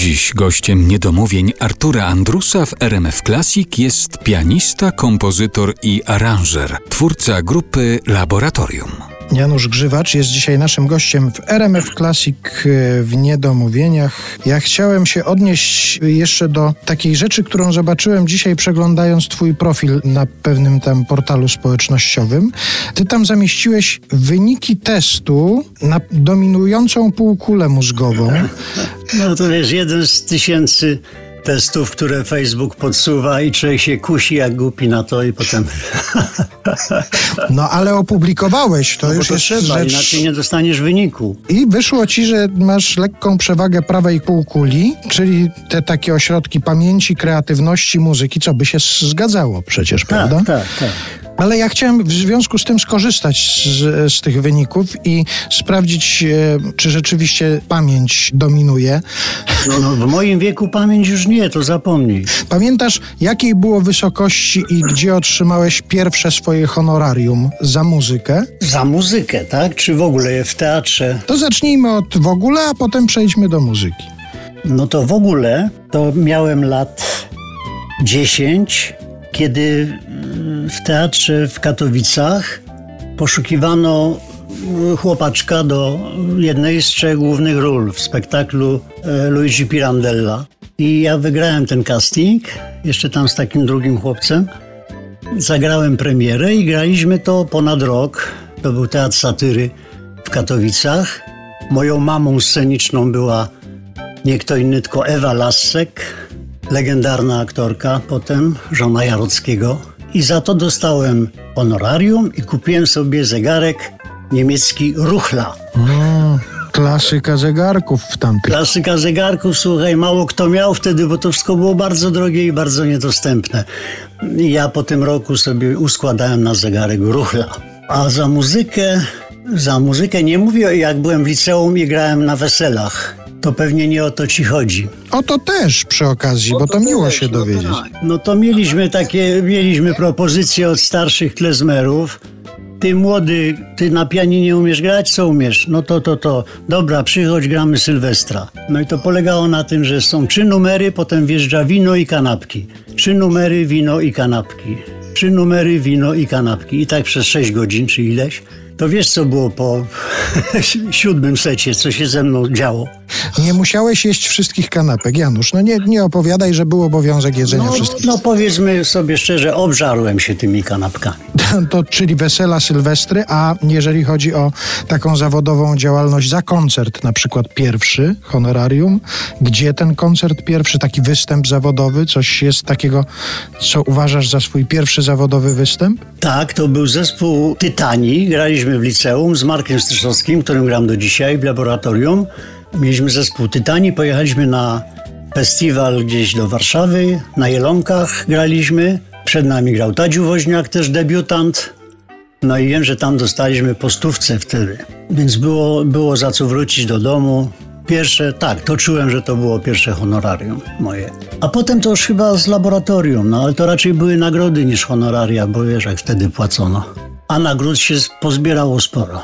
Dziś gościem niedomówień Artura Andrusa w RMF Classic jest pianista, kompozytor i aranżer, twórca grupy Laboratorium. Janusz Grzywacz jest dzisiaj naszym gościem w RMF Classic e, w Niedomówieniach. Ja chciałem się odnieść jeszcze do takiej rzeczy, którą zobaczyłem dzisiaj przeglądając twój profil na pewnym tam portalu społecznościowym. Ty tam zamieściłeś wyniki testu na dominującą półkulę mózgową. No to wiesz, jeden z tysięcy testów, które Facebook podsuwa i człowiek się kusi jak głupi na to i potem... No ale opublikowałeś, to No, już to jest trzeba, rzecz... inaczej nie dostaniesz wyniku. I wyszło ci, że masz lekką przewagę prawej półkuli, czyli te takie ośrodki pamięci, kreatywności, muzyki, co by się zgadzało przecież, prawda? Tak, tak, tak. Ale ja chciałem w związku z tym skorzystać z, z tych wyników i sprawdzić, e, czy rzeczywiście pamięć dominuje. No, no, w moim wieku pamięć już nie, to zapomnij. Pamiętasz, jakiej było wysokości i gdzie otrzymałeś pierwsze swoje honorarium za muzykę? Za muzykę, tak? Czy w ogóle w teatrze? To zacznijmy od w ogóle, a potem przejdźmy do muzyki. No to w ogóle to miałem lat 10, kiedy w teatrze w Katowicach poszukiwano chłopaczka do jednej z trzech głównych ról w spektaklu e, Luigi Pirandella. I ja wygrałem ten casting, jeszcze tam z takim drugim chłopcem. Zagrałem premierę i graliśmy to ponad rok. To był teatr satyry w Katowicach. Moją mamą sceniczną była nie kto inny, tylko Ewa Lassek, legendarna aktorka, potem żona Jarockiego. I za to dostałem honorarium i kupiłem sobie zegarek niemiecki Ruchla. O, klasyka zegarków w tamtych. Klasyka zegarków, słuchaj, mało kto miał wtedy, bo to wszystko było bardzo drogie i bardzo niedostępne. I ja po tym roku sobie uskładałem na zegarek Ruchla. A za muzykę, za muzykę nie mówię, jak byłem w liceum i grałem na weselach. To pewnie nie o to ci chodzi. O to też przy okazji, bo to miło się dowiedzieć. No to mieliśmy takie, mieliśmy propozycje od starszych klezmerów. Ty młody, ty na pianinie umiesz grać? Co umiesz? No to, to, to. Dobra, przychodź, gramy Sylwestra. No i to polegało na tym, że są trzy numery, potem wjeżdża wino i kanapki. Trzy numery, wino i kanapki. Trzy numery, wino i kanapki. I tak przez sześć godzin, czy ileś. To wiesz, co było po siódmym secie, co się ze mną działo. Nie musiałeś jeść wszystkich kanapek, Janusz. No nie, nie opowiadaj, że był obowiązek jedzenia No, wszystkich. no powiedzmy sobie szczerze, obżarłem się tymi kanapkami. To, czyli wesela, sylwestry, a jeżeli chodzi o taką zawodową działalność za koncert, na przykład pierwszy, honorarium, gdzie ten koncert pierwszy, taki występ zawodowy, coś jest takiego, co uważasz za swój pierwszy zawodowy występ? Tak, to był zespół Tytani. Graliśmy w liceum z Markiem Stryszowskim, którym gram do dzisiaj w laboratorium. Mieliśmy zespół Tytani, pojechaliśmy na festiwal gdzieś do Warszawy, na Jelonkach graliśmy. Przed nami grał Tadziu Woźniak, też debiutant. No i wiem, że tam dostaliśmy postówce wtedy, więc było, było za co wrócić do domu. Pierwsze, tak, to czułem, że to było pierwsze honorarium moje. A potem to już chyba z laboratorium, no ale to raczej były nagrody niż honoraria, bo wiesz, jak wtedy płacono. A nagród się pozbierało sporo.